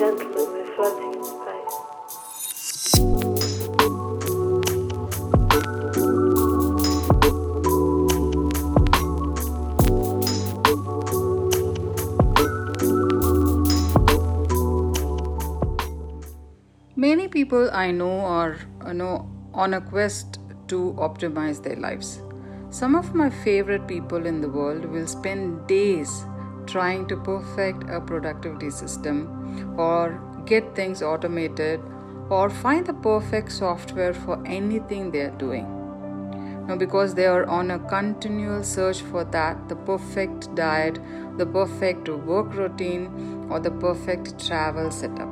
in. Many people I know are you know, on a quest to optimize their lives. Some of my favorite people in the world will spend days trying to perfect a productivity system or get things automated or find the perfect software for anything they are doing. Now, because they are on a continual search for that the perfect diet, the perfect work routine, or the perfect travel setup.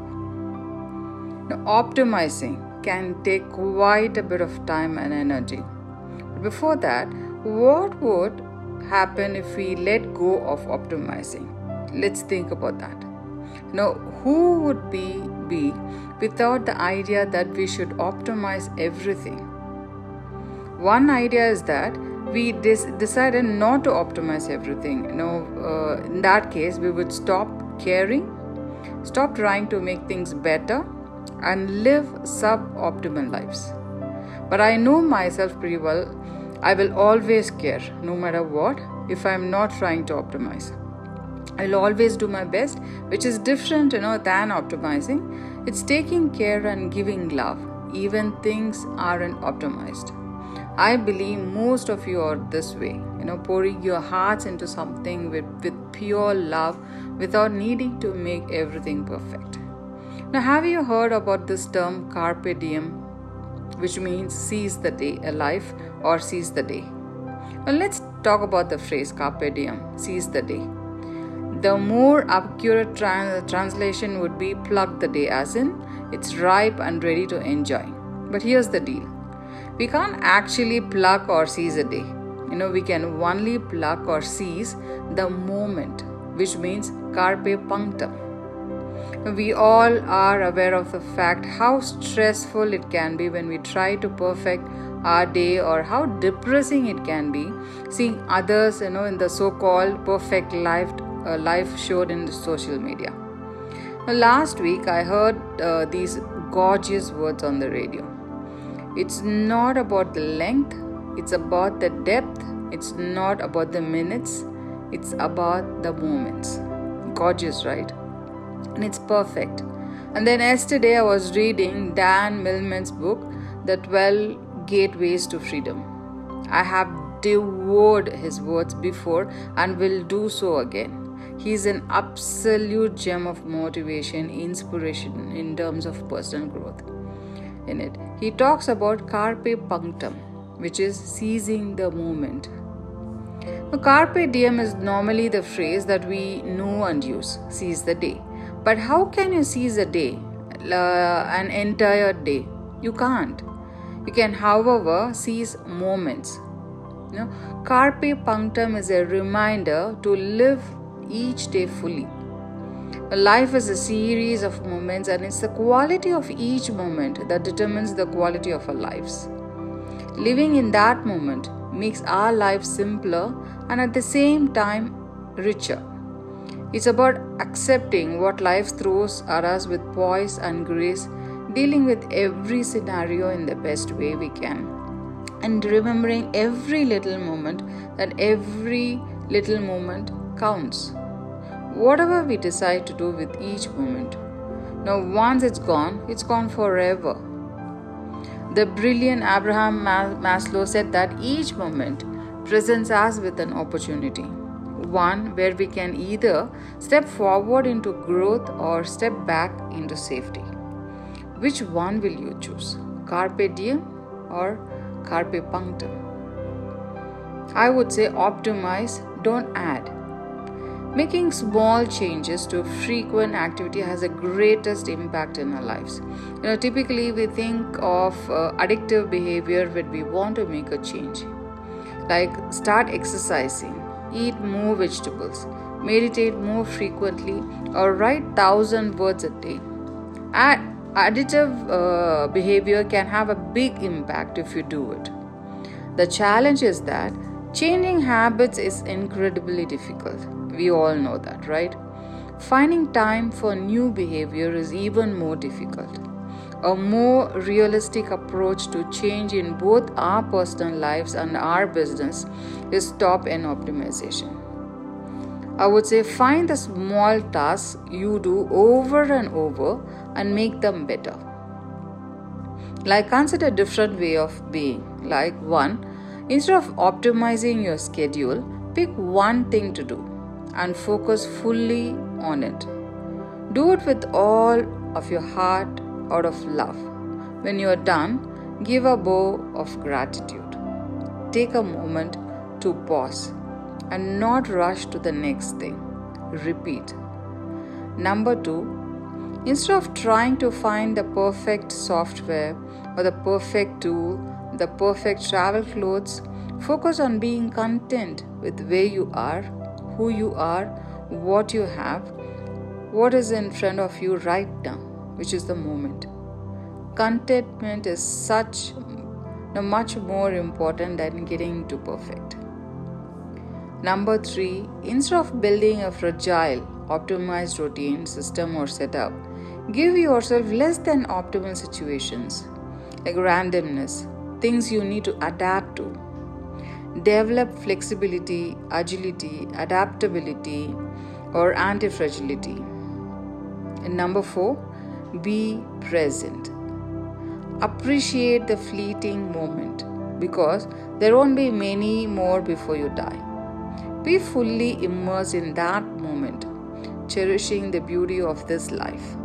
Now, optimizing can take quite a bit of time and energy. But before that, what would happen if we let go of optimizing? Let's think about that. Now, who would be be without the idea that we should optimize everything? One idea is that we dis- decided not to optimize everything. Know, uh, in that case, we would stop caring, stop trying to make things better, and live suboptimal lives. But I know myself pretty well. I will always care, no matter what, if I'm not trying to optimize. I'll always do my best, which is different, you know, than optimizing. It's taking care and giving love, even things aren't optimized. I believe most of you are this way, you know, pouring your hearts into something with, with pure love without needing to make everything perfect. Now, have you heard about this term carpe diem, which means seize the day, a life or seize the day? Well, let's talk about the phrase carpe diem, seize the day. The more accurate tra- translation would be plug the day, as in it's ripe and ready to enjoy. But here's the deal we can't actually pluck or seize a day. You know, we can only pluck or seize the moment, which means carpe punctum. We all are aware of the fact how stressful it can be when we try to perfect our day or how depressing it can be seeing others you know in the so-called perfect life life showed in the social media Now, last week i heard uh, these gorgeous words on the radio it's not about the length it's about the depth it's not about the minutes it's about the moments gorgeous right and it's perfect. And then yesterday I was reading Dan Millman's book, The 12 Gateways to Freedom. I have devoured his words before and will do so again. He is an absolute gem of motivation, inspiration in terms of personal growth. In it, he talks about carpe punctum, which is seizing the moment. Now, carpe diem is normally the phrase that we know and use, seize the day. But how can you seize a day, uh, an entire day? You can't. You can, however, seize moments. You know, carpe punctum is a reminder to live each day fully. Life is a series of moments, and it's the quality of each moment that determines the quality of our lives. Living in that moment makes our life simpler and at the same time richer. It's about accepting what life throws at us with poise and grace, dealing with every scenario in the best way we can, and remembering every little moment that every little moment counts. Whatever we decide to do with each moment. Now, once it's gone, it's gone forever. The brilliant Abraham Maslow said that each moment presents us with an opportunity one where we can either step forward into growth or step back into safety. Which one will you choose? Carpe diem or carpe punctum? I would say optimize, don't add. Making small changes to frequent activity has the greatest impact in our lives. You know, typically we think of uh, addictive behavior when we want to make a change, like start exercising, eat more vegetables, meditate more frequently, or write thousand words a day. Add, additive uh, behavior can have a big impact if you do it. The challenge is that changing habits is incredibly difficult. We all know that, right? finding time for new behavior is even more difficult. A more realistic approach to change in both our personal lives and our business is top end optimization. I would say find the small tasks you do over and over and make them better. Like consider different way of being. Like one, instead of optimizing your schedule, pick one thing to do and focus fully on it. Do it with all of your heart out of love. When you are done, give a bow of gratitude. Take a moment to pause and not rush to the next thing. Repeat. Number two, instead of trying to find the perfect software or the perfect tool, the perfect travel clothes, focus on being content with where you are, who you are, what you have, what is in front of you right now, which is the moment. Contentment is such much more important than getting to perfect. Number three, instead of building a fragile, optimized routine, system, or setup, give yourself less than optimal situations like randomness, things you need to adapt to. Develop flexibility, agility, adaptability, or anti fragility. Number four, be present. Appreciate the fleeting moment because there won't be many more before you die. Be fully immersed in that moment, cherishing the beauty of this life.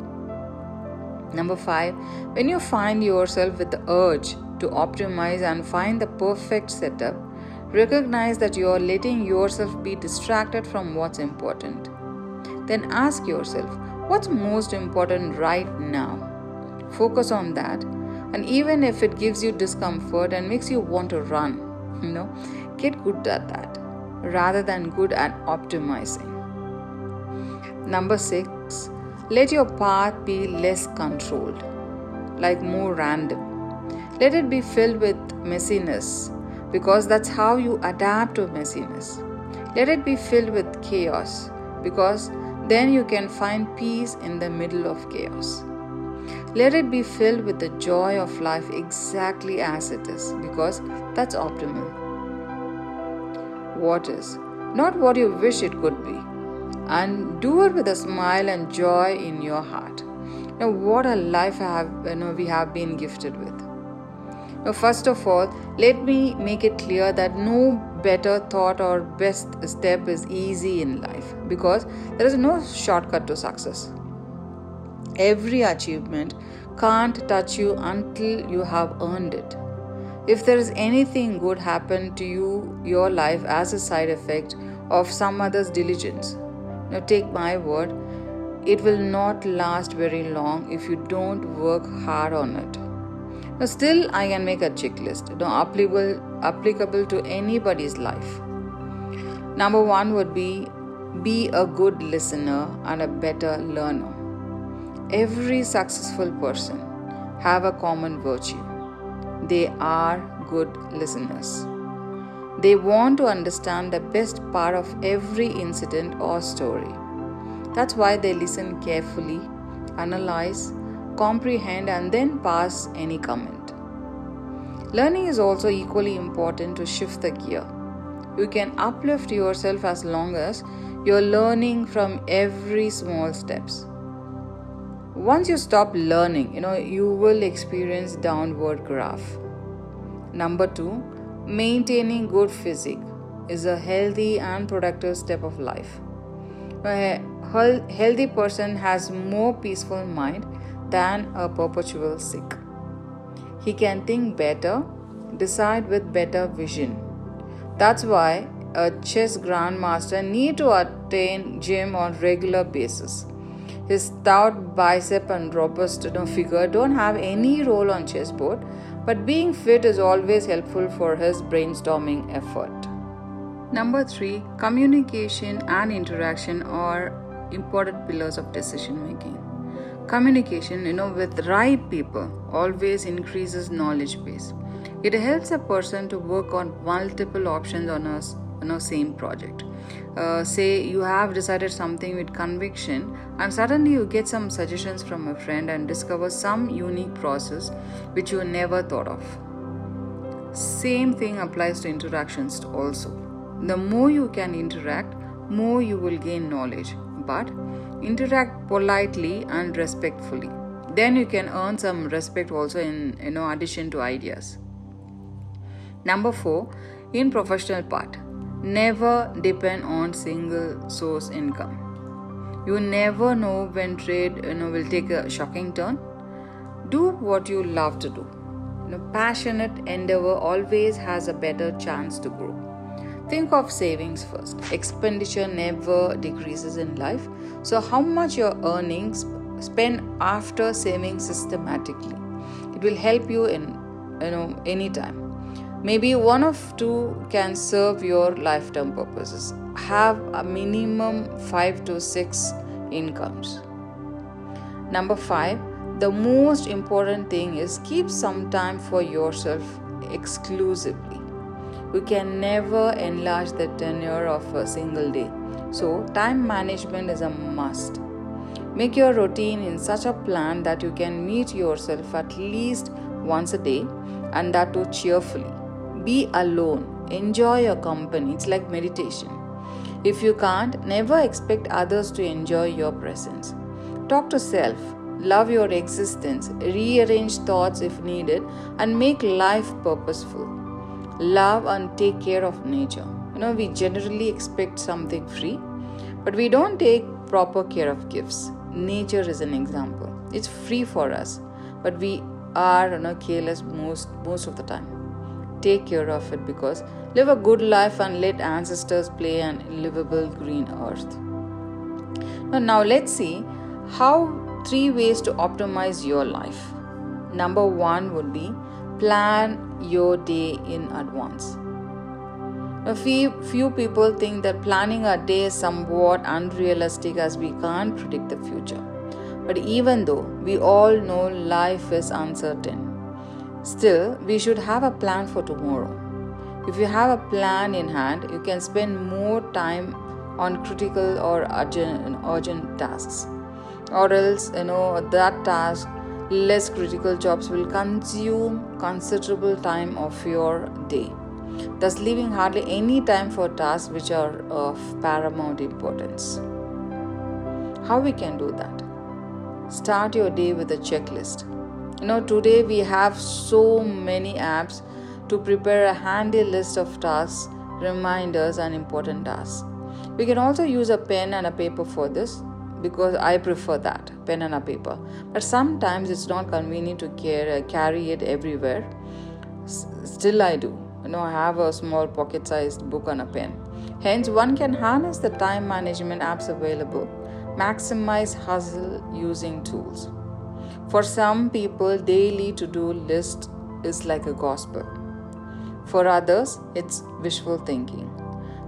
Number five, when you find yourself with the urge to optimize and find the perfect setup, recognize that you are letting yourself be distracted from what's important. Then ask yourself, what's most important right now? Focus on that, and even if it gives you discomfort and makes you want to run, you know, get good at that rather than good at optimizing. Number six, let your path be less controlled, like more random. Let it be filled with messiness because that's how you adapt to messiness. Let it be filled with chaos because then you can find peace in the middle of chaos. Let it be filled with the joy of life exactly as it is because that's optimal what is, not what you wish it could be. And do it with a smile and joy in your heart. Now, what a life have, you know, we have been gifted with. Now, first of all, let me make it clear that no better thought or best step is easy in life because there is no shortcut to success. Every achievement can't touch you until you have earned it. If there is anything good happen to you, your life as a side effect of some other's diligence, now take my word, it will not last very long if you don't work hard on it. Still, I can make a checklist, now applicable, applicable to anybody's life. Number one would be be a good listener and a better learner. Every successful person have a common virtue they are good listeners. They want to understand the best part of every incident or story. That's why they listen carefully, analyze, comprehend, and then pass any comment. Learning is also equally important to shift the gear. You can uplift yourself as long as you're learning from every small steps once you stop learning you know you will experience downward graph number 2 maintaining good physique is a healthy and productive step of life a healthy person has more peaceful mind than a perpetual sick he can think better decide with better vision that's why a chess grandmaster need to attain gym on regular basis his stout bicep and robust figure don't have any role on chessboard, but being fit is always helpful for his brainstorming effort. Number 3, communication and interaction are important pillars of decision making. Communication, you know, with right people always increases knowledge base. It helps a person to work on multiple options on a you know same project. Uh, say you have decided something with conviction and suddenly you get some suggestions from a friend and discover some unique process which you never thought of. Same thing applies to interactions also. The more you can interact more you will gain knowledge. But interact politely and respectfully. Then you can earn some respect also in you know addition to ideas. Number 4 in professional part never depend on single source income. You never know when trade you know will take a shocking turn. Do what you love to do. You know, passionate endeavor always has a better chance to grow think of savings first expenditure never decreases in life so how much your earnings spend after saving systematically it will help you in you know anytime Maybe one of two can serve your lifetime purposes. Have a minimum 5 to 6 incomes. Number 5, the most important thing is keep some time for yourself exclusively. You can never enlarge the tenure of a single day. So, time management is a must. Make your routine in such a plan that you can meet yourself at least once a day and that too cheerfully be alone. Enjoy your company. It's like meditation. If you can't, never expect others to enjoy your presence. Talk to self. Love your existence. Rearrange thoughts if needed and make life purposeful. Love and take care of nature. You know, we generally expect something free, but we don't take proper care of gifts. Nature is an example. It's free for us, but we are you know, careless most most of the time take care of it because live a good life and let ancestors play an livable green earth. Now, now let's see how three ways to optimize your life. Number one would be plan your day in advance. A few, few people think that planning a day is somewhat unrealistic as we can't predict the future. But even though we all know life is uncertain, Still, we should have a plan for tomorrow. If you have a plan in hand, you can spend more time on critical or urgent, urgent tasks. Or else, you know, that task, less critical jobs will consume considerable time of your day, thus leaving hardly any time for tasks which are of paramount importance. How we can do that? Start your day with a checklist you know today we have so many apps to prepare a handy list of tasks reminders and important tasks we can also use a pen and a paper for this because i prefer that pen and a paper. But sometimes it's not convenient to carry, it everywhere. Still i do. You know i have a small pocket sized book and a pen. Hence one can harness the time management apps available maximize hustle using tools. For some people, daily to-do list is like a gospel. For others, it's wishful thinking.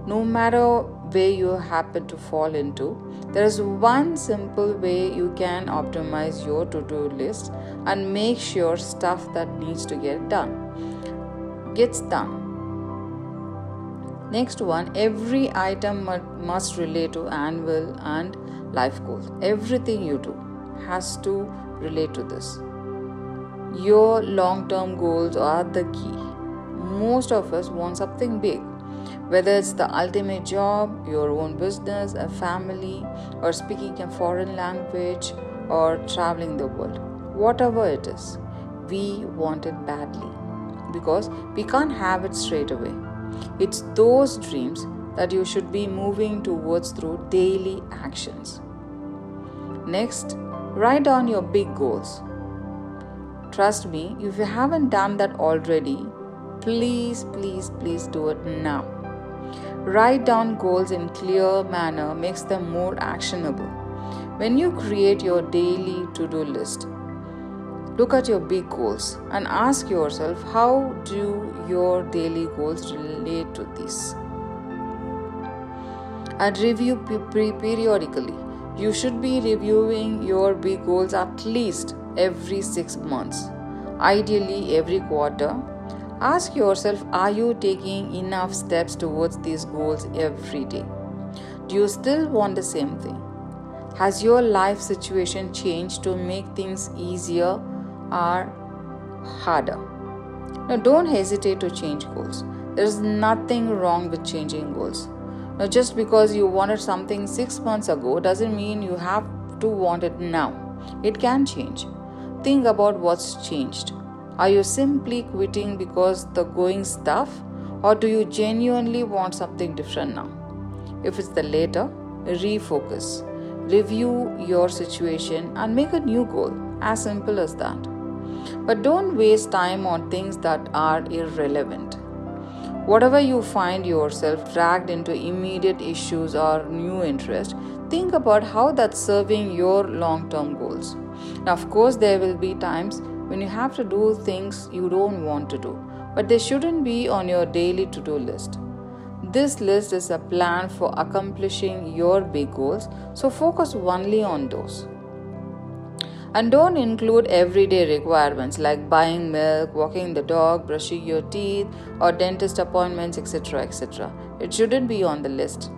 No matter where you happen to fall into, there is one simple way you can optimize your to-do list and make sure stuff that needs to get done gets done. Next one, every item must relate to annual and life goals. Everything you do has to relate to this. Your long term goals are the key. Most of us want something big, whether it's the ultimate job, your own business, a family, or speaking a foreign language, or traveling the world. Whatever it is, we want it badly because we can't have it straight away. It's those dreams that you should be moving towards through daily actions. Next, Write down your big goals. Trust me, if you haven't done that already, please, please, please do it now. Write down goals in clear manner makes them more actionable. When you create your daily to-do list, look at your big goals and ask yourself how do your daily goals relate to this? And review periodically you should be reviewing your big goals at least every six months, ideally every quarter, Ask yourself are you taking enough steps towards these goals every day? Do you still want the same thing? Has your life situation changed to make things easier or harder? Now, don't hesitate to change goals. There is nothing wrong with changing goals. Now, just because you wanted something six months ago doesn't mean you have to want it now. It can change. Think about what's changed. Are you simply quitting because the going stuff, or do you genuinely want something different now? If it's the latter, refocus, review your situation, and make a new goal. As simple as that. But don't waste time on things that are irrelevant. Whatever you find yourself dragged into immediate issues or new interest, think about how that's serving your long term goals. Now, of course, there will be times when you have to do things you don't want to do, but they shouldn't be on your daily to do list. This list is a plan for accomplishing your big goals, so focus only on those. And don't include everyday requirements like buying milk, walking the dog, brushing your teeth, or dentist appointments, etc. etc. It shouldn't be on the list.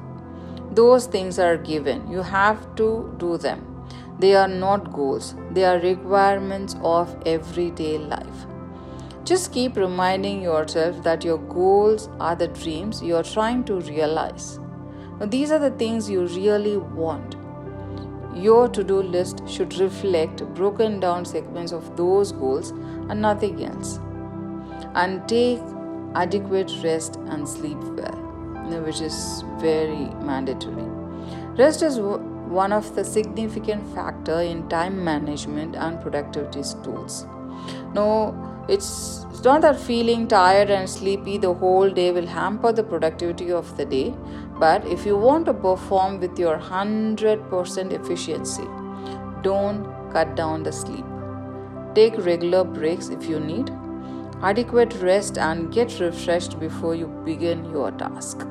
Those things are given. You have to do them. They are not goals, they are requirements of everyday life. Just keep reminding yourself that your goals are the dreams you are trying to realize. Now, these are the things you really want your to do list should reflect broken down segments of those goals and nothing else. And take adequate rest and sleep well, which is very mandatory. Rest is one of the significant factor in time management and productivity tools. No, it's, it's not that feeling tired and sleepy the whole day will hamper the productivity of the day, but if you want to perform with your 100% efficiency, don't cut down the sleep. Take regular breaks if you need, adequate rest, and get refreshed before you begin your task.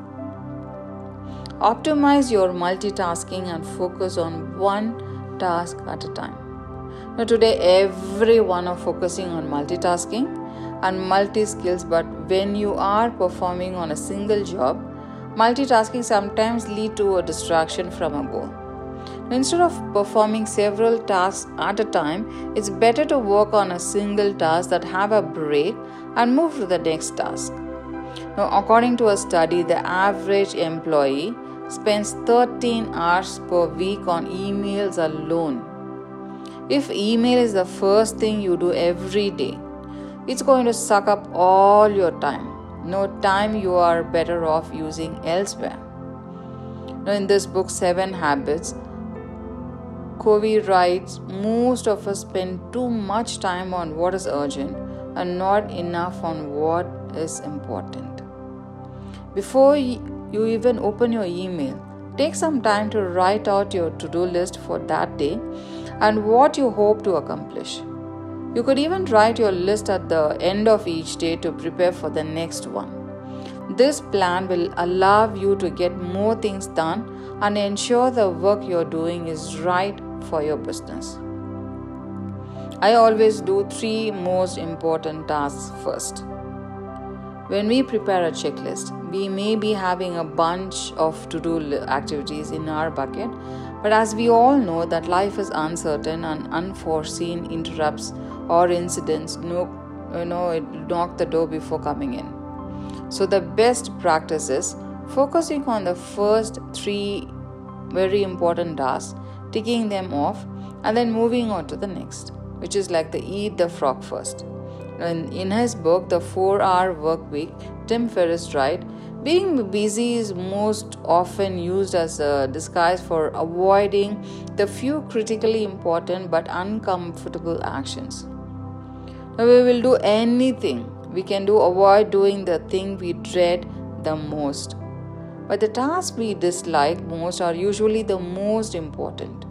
Optimize your multitasking and focus on one task at a time. Now, today, everyone are focusing on multitasking and multi skills, but when you are performing on a single job, Multitasking sometimes lead to a distraction from a goal. Now, Instead of performing several tasks at a time, it's better to work on a single task that have a break and move to the next task. Now, according to a study, the average employee spends 13 hours per week on emails alone. If email is the first thing you do every day, it's going to suck up all your time no time you are better off using elsewhere. Now, in this book, Seven Habits, Covey writes most of us spend too much time on what is urgent and not enough on what is important. Before you even open your email, take some time to write out your to do list for that day and what you hope to accomplish. You could even write your list at the end of each day to prepare for the next one. This plan will allow you to get more things done and ensure the work you're doing is right for your business. I always do three most important tasks first. When we prepare a checklist, we may be having a bunch of to do activities in our bucket, but as we all know that life is uncertain and unforeseen interrupts or incidents no you know it knock the door before coming in. So the best practice is focusing on the first three very important tasks ticking them off and then moving on to the next which is like the eat the frog first in, his book the 4 hour work week tim ferriss writes being busy is most often used as a disguise for avoiding the few critically important but uncomfortable actions. Now we will do anything we can do avoid doing the thing we dread the most. But the tasks we dislike most are usually the most important.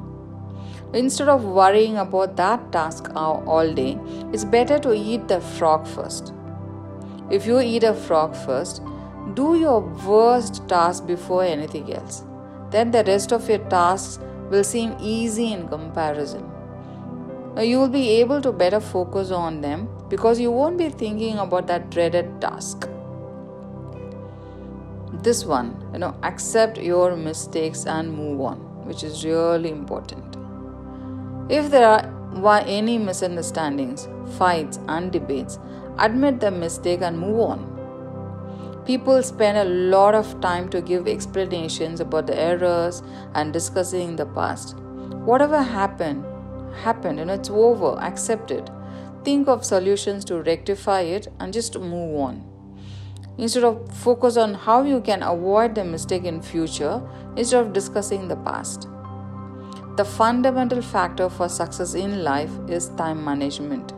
Instead of worrying about that task all day, it's better to eat the frog first. If you eat a frog first, do your worst task before anything else. Then the rest of your tasks will seem easy in comparison. You will be able to better focus on them because you won't be thinking about that dreaded task. This one, you know, accept your mistakes and move on, which is really important. If there are any misunderstandings, fights, and debates, admit the mistake and move on. People spend a lot of time to give explanations about the errors and discussing the past. Whatever happened, happened and it's over. Accept it. Think of solutions to rectify it and just move on. Instead of focus on how you can avoid the mistake in future instead of discussing the past. The fundamental factor for success in life is time management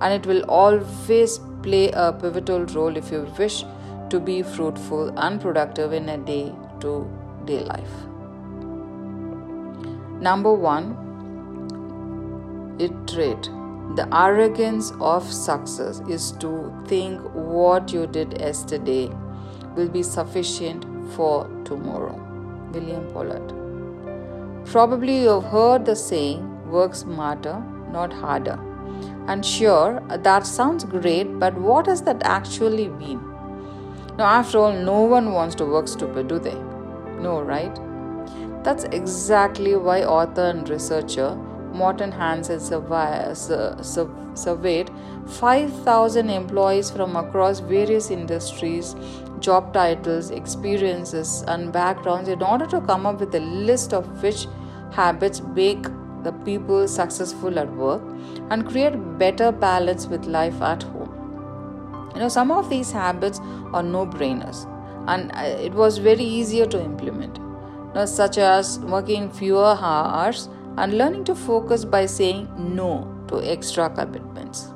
and it will always play a pivotal role if you wish to be fruitful and productive in a day to day life. Number one, iterate. The arrogance of success is to think what you did yesterday will be sufficient for tomorrow. William Pollard. Probably you have heard the saying work smarter, not harder. And sure, that sounds great, but what does that actually mean? Now, after all, no one wants to work stupid, do they? No, right? That's exactly why author and researcher Morten Hansen surveyed 5,000 employees from across various industries, job titles, experiences, and backgrounds in order to come up with a list of which habits make the people successful at work and create better balance with life at home. You know, some of these habits are no brainers and uh, it was very easier to implement, you know, such as working fewer hours and learning to focus by saying no to extra commitments.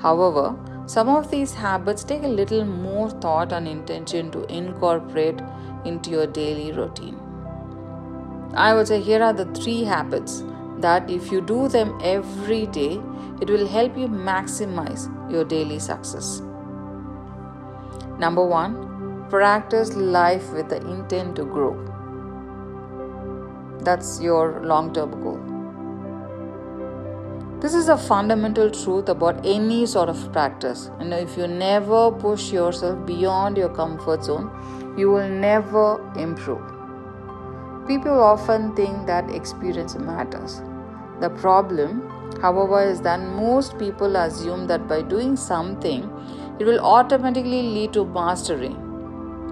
However, some of these habits take a little more thought and intention to incorporate into your daily routine. I would say here are the three habits that if you do them every day, it will help you maximize your daily success. Number one, practice life with the intent to grow. That's your long term goal. This is a fundamental truth about any sort of practice. And if you never push yourself beyond your comfort zone, you will never improve. People often think that experience matters. The problem, however, is that most people assume that by doing something, it will automatically lead to mastery.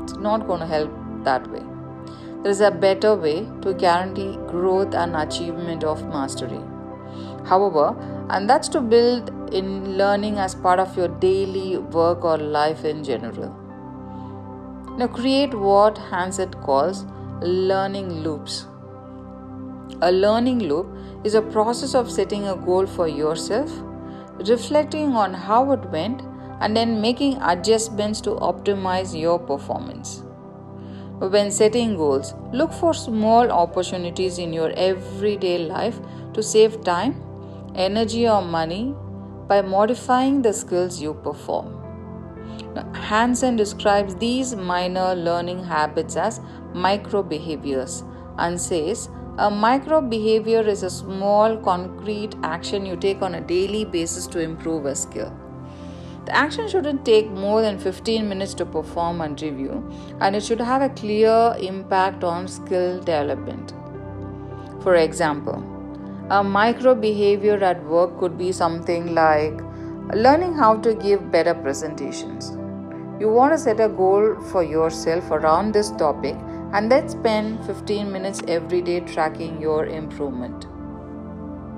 It's not going to help that way. There is a better way to guarantee growth and achievement of mastery. However, and that's to build in learning as part of your daily work or life in general. Now, create what Hansen calls learning loops. A learning loop is a process of setting a goal for yourself, reflecting on how it went, and then making adjustments to optimize your performance. When setting goals, look for small opportunities in your everyday life to save time, energy, or money by modifying the skills you perform. Hansen describes these minor learning habits as micro behaviors and says a micro behavior is a small concrete action you take on a daily basis to improve a skill. The action shouldn't take more than 15 minutes to perform and review, and it should have a clear impact on skill development. For example, a micro behavior at work could be something like learning how to give better presentations. You want to set a goal for yourself around this topic and then spend 15 minutes every day tracking your improvement.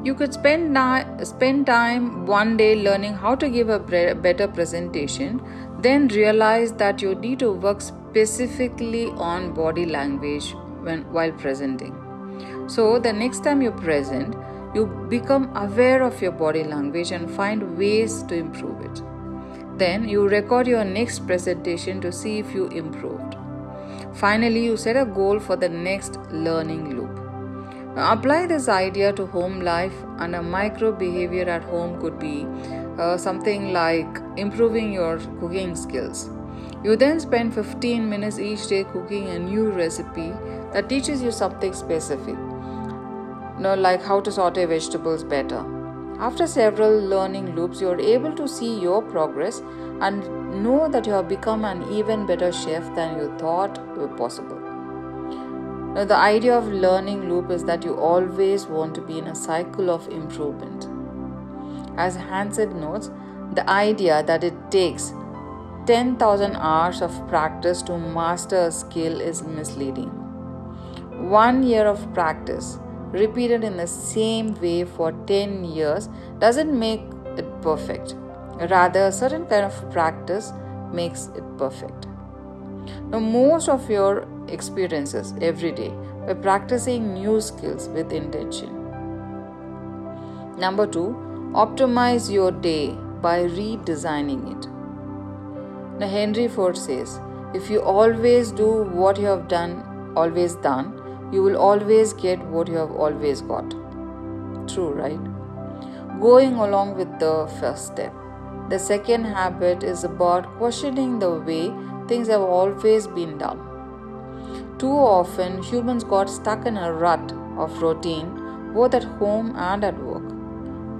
You could spend, na- spend time one day learning how to give a better presentation, then realize that you need to work specifically on body language when, while presenting. So, the next time you present, you become aware of your body language and find ways to improve it. Then you record your next presentation to see if you improved. Finally, you set a goal for the next learning loop. Now, apply this idea to home life, and a micro behavior at home could be uh, something like improving your cooking skills. You then spend 15 minutes each day cooking a new recipe that teaches you something specific. Know, like how to saute vegetables better After several learning loops, you are able to see your progress and know that you have become an even better chef than you thought were possible. Now, the idea of learning loop is that you always want to be in a cycle of improvement. As Hansen notes, the idea that it takes 10,000 hours of practice to master a skill is misleading. One year of practice, repeated in the same way for 10 years, doesn't make it perfect. Rather, a certain kind of practice makes it perfect. Now, most of your experiences every day by practicing new skills with intention. Number two, optimize your day by redesigning it. Now, Henry Ford says, if you always do what you have done, always done, you will always get what you have always got. True, right? Going along with the first step. The second habit is about questioning the way things have always been done. Too often, humans got stuck in a rut of routine, both at home and at work.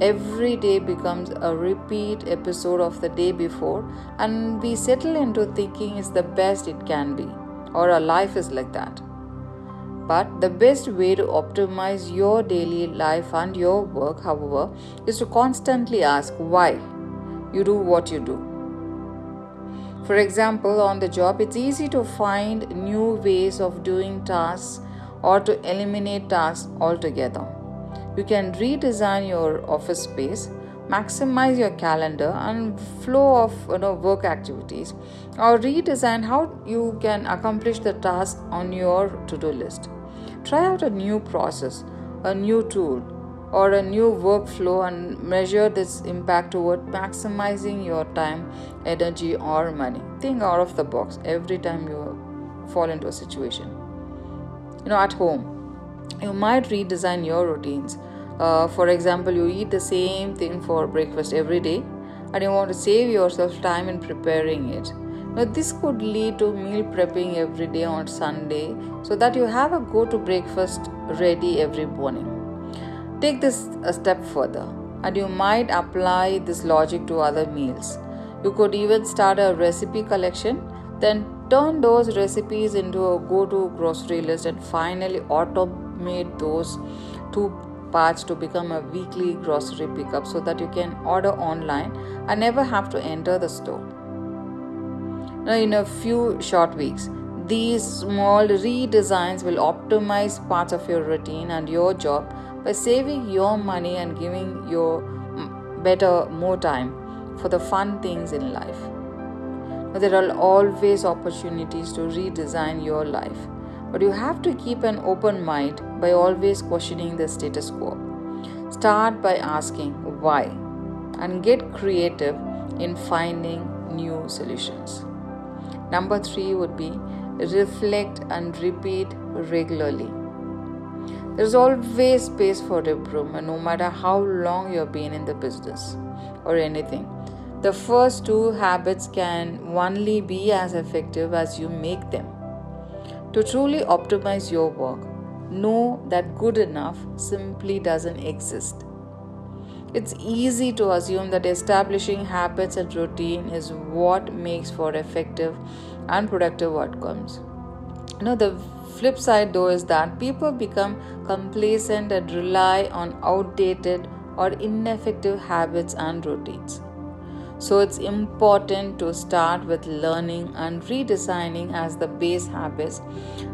Every day becomes a repeat episode of the day before, and we settle into thinking it's the best it can be, or our life is like that. But the best way to optimize your daily life and your work, however, is to constantly ask why you do what you do. For example, on the job, it's easy to find new ways of doing tasks or to eliminate tasks altogether. You can redesign your office space, maximize your calendar and flow of you know, work activities, or redesign how you can accomplish the task on your to do list. Try out a new process, a new tool, or a new workflow and measure this impact toward maximizing your time, energy, or money. Think out of the box every time you fall into a situation. You know, at home, you might redesign your routines. Uh, for example, you eat the same thing for breakfast every day and you want to save yourself time in preparing it. Now, this could lead to meal prepping every day on Sunday so that you have a go to breakfast ready every morning. Take this a step further, and you might apply this logic to other meals. You could even start a recipe collection, then turn those recipes into a go to grocery list, and finally automate those two parts to become a weekly grocery pickup so that you can order online and never have to enter the store. Now, in a few short weeks, these small redesigns will optimize parts of your routine and your job by saving your money and giving you better, more time for the fun things in life. There are always opportunities to redesign your life, but you have to keep an open mind by always questioning the status quo. Start by asking why and get creative in finding new solutions. Number three would be reflect and repeat regularly. There's always space for improvement, no matter how long you've been in the business or anything. The first two habits can only be as effective as you make them. To truly optimize your work, know that good enough simply doesn't exist. It's easy to assume that establishing habits and routine is what makes for effective and productive outcomes. Know, the flip side though is that people become complacent and rely on outdated or ineffective habits and routines. So it's important to start with learning and redesigning as the base habits,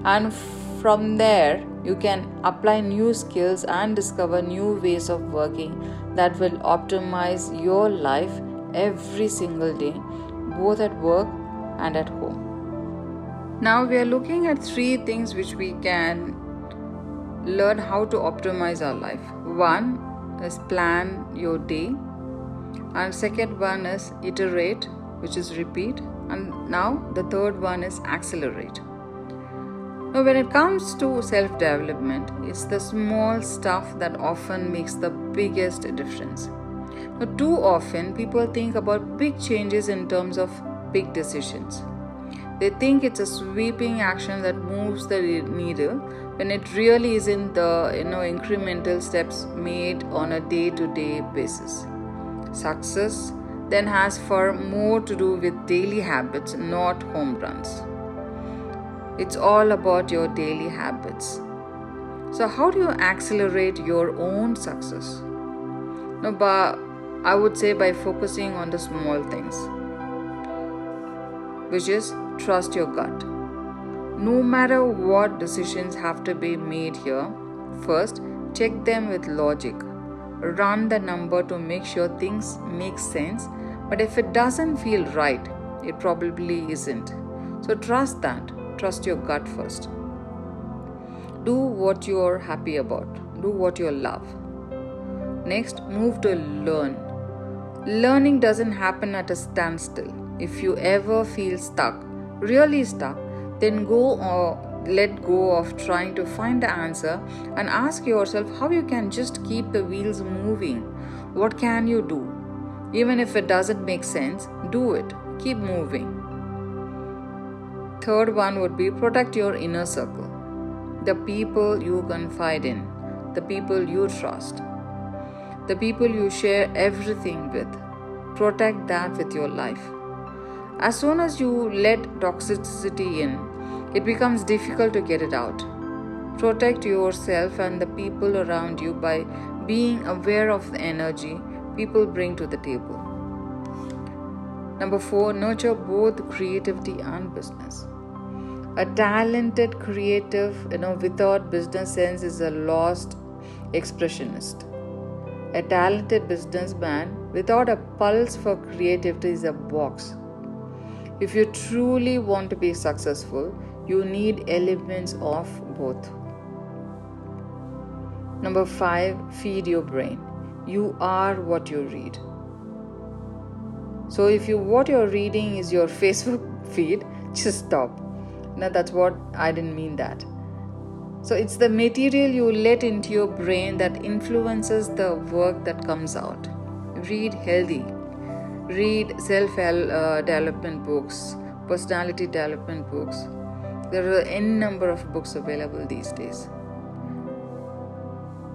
and from there, you can apply new skills and discover new ways of working that will optimize your life every single day, both at work and at home. Now, we are looking at three things which we can learn how to optimize our life. One is plan your day, and second one is iterate, which is repeat, and now the third one is accelerate. Now, when it comes to self development, it's the small stuff that often makes the biggest difference. Now, too often, people think about big changes in terms of big decisions. They think it's a sweeping action that moves the needle, when it really isn't the you know incremental steps made on a day to day basis. Success then has far more to do with daily habits, not home runs. It's all about your daily habits. So, how do you accelerate your own success? No, but I would say by focusing on the small things, which is trust your gut. No matter what decisions have to be made here, first check them with logic. Run the number to make sure things make sense, but if it doesn't feel right, it probably isn't. So trust that. Trust your gut first. Do what you're happy about, do what you love. Next, move to learn. Learning doesn't happen at a standstill. If you ever feel stuck, really stuck, then go or let go of trying to find the answer and ask yourself how you can just keep the wheels moving. What can you do? Even if it doesn't make sense, do it. Keep moving. Third one would be protect your inner circle. The people you confide in, the people you trust, the people you share everything with. Protect that with your life. As soon as you let toxicity in, it becomes difficult to get it out. Protect yourself and the people around you by being aware of the energy people bring to the table. Number four, nurture both creativity and business. A talented creative, you know, without business sense is a lost expressionist. A talented businessman without a pulse for creativity is a box. If you truly want to be successful, you need elements of both. Number five, feed your brain. You are what you read. So if you what you're reading is your Facebook feed, just stop. Now that's what I didn't mean that. So it's the material you let into your brain that influences the work that comes out. Read healthy. Read self uh, development books, personality development books. There are n number of books available these days.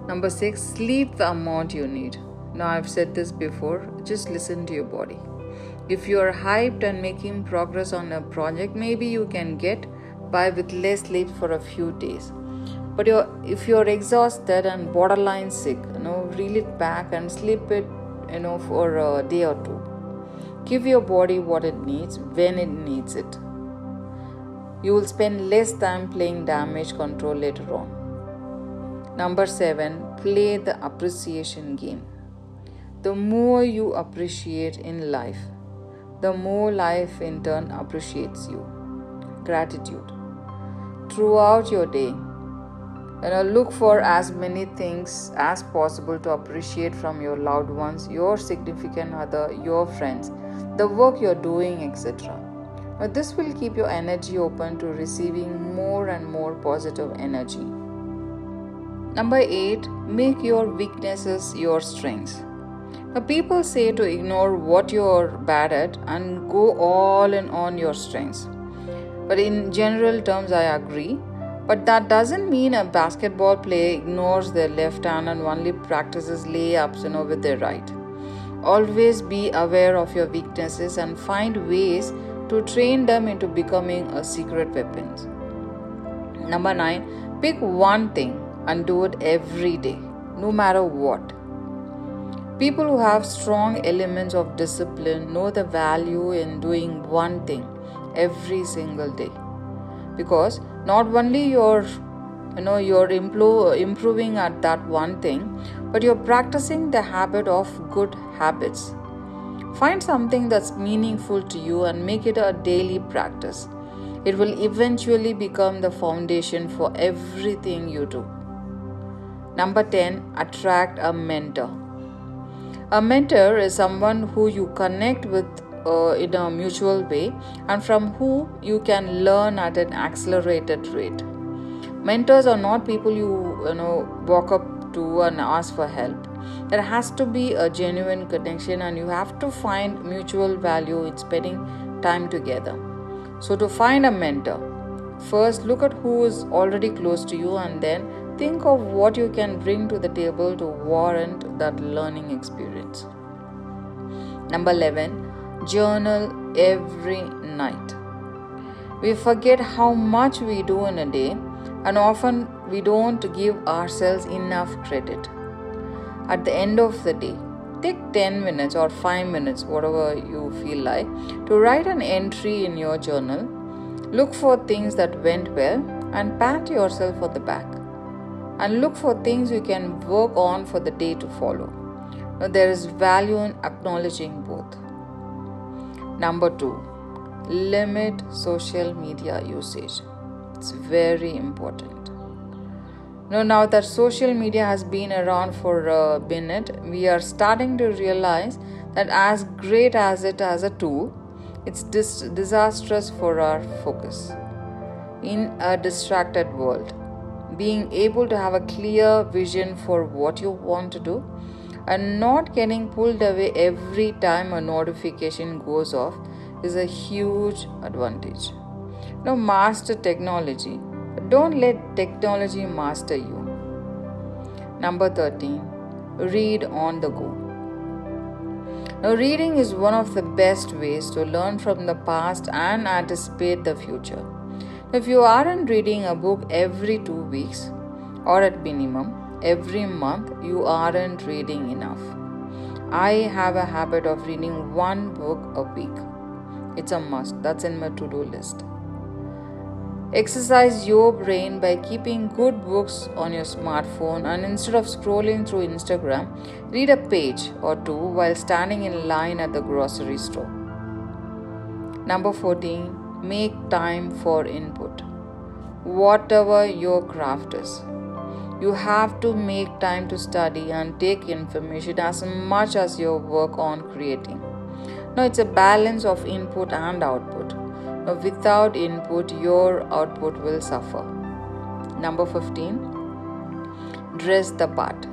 Number six, sleep the amount you need. Now, I've said this before, just listen to your body. If you are hyped and making progress on a project, maybe you can get by with less sleep for a few days. But you're, if you're exhausted and borderline sick, you know, reel it back and sleep it, you know, for a day or two. Give your body what it needs when it needs it. You will spend less time playing damage control later on. Number seven, play the appreciation game. The more you appreciate in life, the more life in turn appreciates you. Gratitude. Throughout your day, you know, look for as many things as possible to appreciate from your loved ones, your significant other, your friends, the work you're doing, etc. Now, this will keep your energy open to receiving more and more positive energy. Number eight, make your weaknesses your strengths. Now, people say to ignore what you're bad at and go all in on your strengths. But in general terms, I agree. But that doesn't mean a basketball player ignores their left hand and only practices layups, you know, with their right. Always be aware of your weaknesses and find ways to train them into becoming a secret weapon. Number nine, pick one thing and do it every day, no matter what. People who have strong elements of discipline know the value in doing one thing every single day. Because not only you're you know you're impro- improving at that one thing, but you're practicing the habit of good habits. Find something that's meaningful to you and make it a daily practice. It will eventually become the foundation for everything you do. Number 10, attract a mentor. A mentor is someone who you connect with uh, in a mutual way and from who you can learn at an accelerated rate. Mentors are not people you, you know walk up to and ask for help. There has to be a genuine connection and you have to find mutual value in spending time together. So to find a mentor, First, look at who is already close to you and then think of what you can bring to the table to warrant that learning experience. Number 11, journal every night. We forget how much we do in a day, and often we don't give ourselves enough credit. At the end of the day, take 10 minutes or 5 minutes, whatever you feel like, to write an entry in your journal. Look for things that went well and pat yourself on the back. And look for things you can work on for the day to follow. Now, there is value in acknowledging both. Number two, limit social media usage. It's very important. Now, now that social media has been around for a minute, we are starting to realize that as great as it as a tool, it's dis- disastrous for our focus. In a distracted world, being able to have a clear vision for what you want to do and not getting pulled away every time a notification goes off is a huge advantage. Now, master technology. Don't let technology master you. Number 13. Read on the go. Now, reading is one of the best ways to learn from the past and anticipate the future. If you aren't reading a book every two weeks, or at minimum every month, you aren't reading enough. I have a habit of reading one book a week. It's a must, that's in my to do list. Exercise your brain by keeping good books on your smartphone and instead of scrolling through Instagram, read a page or two while standing in line at the grocery store. Number 14, make time for input. Whatever your craft is, you have to make time to study and take information as much as your work on creating. Now, it's a balance of input and output. Now, without input, your output will suffer. Number 15 Dress the part.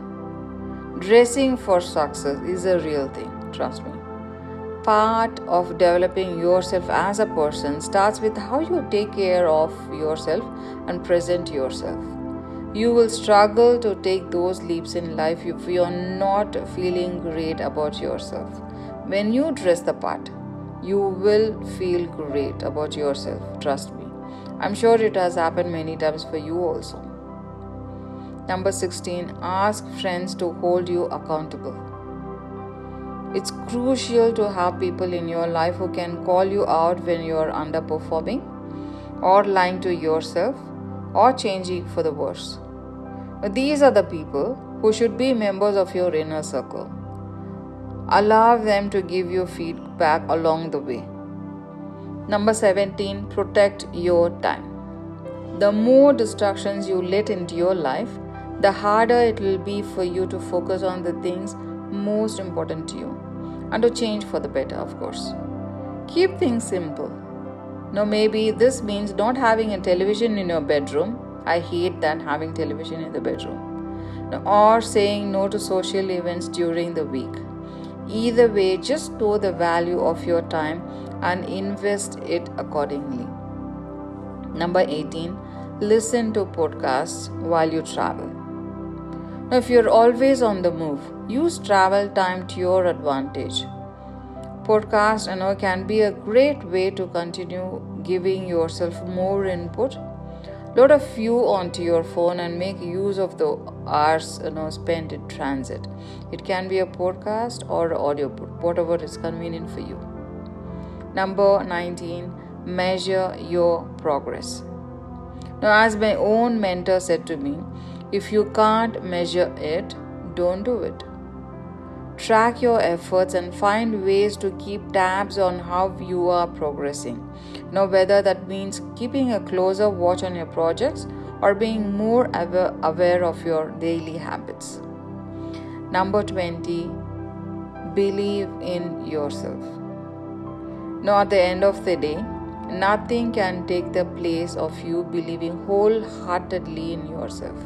Dressing for success is a real thing, trust me. Part of developing yourself as a person starts with how you take care of yourself and present yourself. You will struggle to take those leaps in life if you're not feeling great about yourself. When you dress the part, you will feel great about yourself. Trust me. I'm sure it has happened many times for you also. Number 16, ask friends to hold you accountable. It's crucial to have people in your life who can call you out when you are underperforming, or lying to yourself, or changing for the worse. These are the people who should be members of your inner circle. Allow them to give you feedback along the way. Number 17, protect your time. The more distractions you let into your life, the harder it will be for you to focus on the things most important to you and to change for the better, of course. Keep things simple. Now, maybe this means not having a television in your bedroom. I hate that having television in the bedroom. Or saying no to social events during the week. Either way, just know the value of your time and invest it accordingly. Number 18, listen to podcasts while you travel. Now, if you're always on the move, use travel time to your advantage. Podcast you know, can be a great way to continue giving yourself more input. Load a few onto your phone and make use of the hours you know, spent in transit. It can be a podcast or audiobook, whatever is convenient for you. Number 19, measure your progress. Now, as my own mentor said to me, if you can't measure it, don't do it. Track your efforts and find ways to keep tabs on how you are progressing. Now, whether that means keeping a closer watch on your projects or being more aware of your daily habits. Number 20, believe in yourself. Now, at the end of the day, nothing can take the place of you believing wholeheartedly in yourself.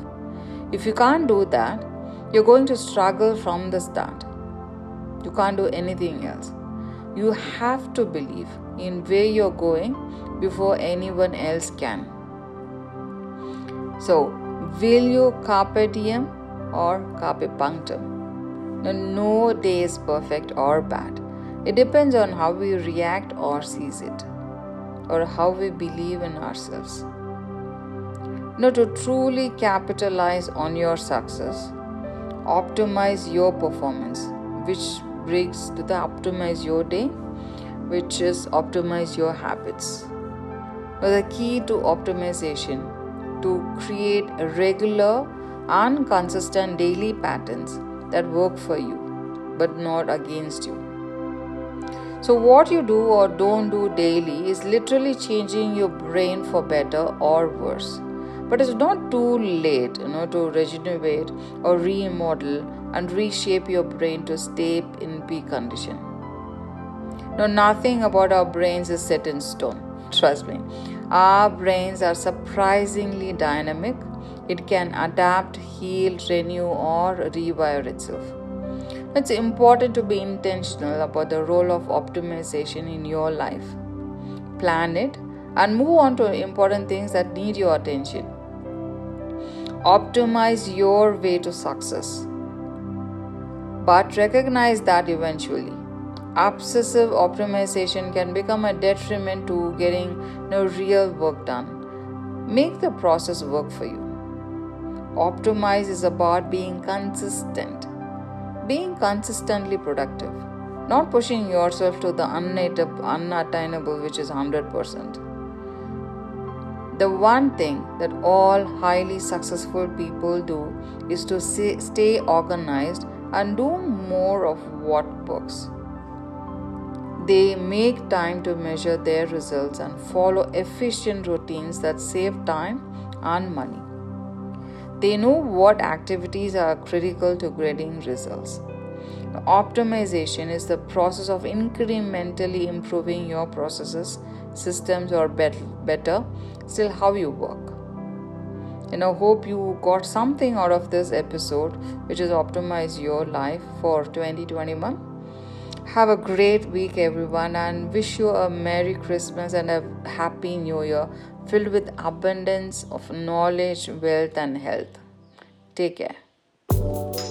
If you can't do that, you're going to struggle from the start. You can't do anything else. You have to believe in where you're going before anyone else can. So, will you carpe diem or carpe punctum? Now, no day is perfect or bad. It depends on how we react or seize it, or how we believe in ourselves. Now, to truly capitalize on your success, optimize your performance, which brings to the optimize your day, which is optimize your habits. Now, the key to optimization to create regular and consistent daily patterns that work for you but not against you. So, what you do or don't do daily is literally changing your brain for better or worse. But it's not too late you know, to regenerate or remodel and reshape your brain to stay in peak condition. No, nothing about our brains is set in stone. Trust me. Our brains are surprisingly dynamic it can adapt, heal, renew, or rewire itself. It's important to be intentional about the role of optimization in your life. Plan it and move on to important things that need your attention. Optimize your way to success. But recognize that eventually, obsessive optimization can become a detriment to getting no real work done. Make the process work for you. Optimize is about being consistent, being consistently productive, not pushing yourself to the unattainable, which is 100%. The one thing that all highly successful people do is to stay organized and do more of what works. They make time to measure their results and follow efficient routines that save time and money. They know what activities are critical to grading results. Optimization is the process of incrementally improving your processes, systems, or better, still how you work. And I hope you got something out of this episode, which is optimize your life for 2021. Have a great week, everyone, and wish you a Merry Christmas and a Happy New Year filled with abundance of knowledge, wealth, and health. Take care.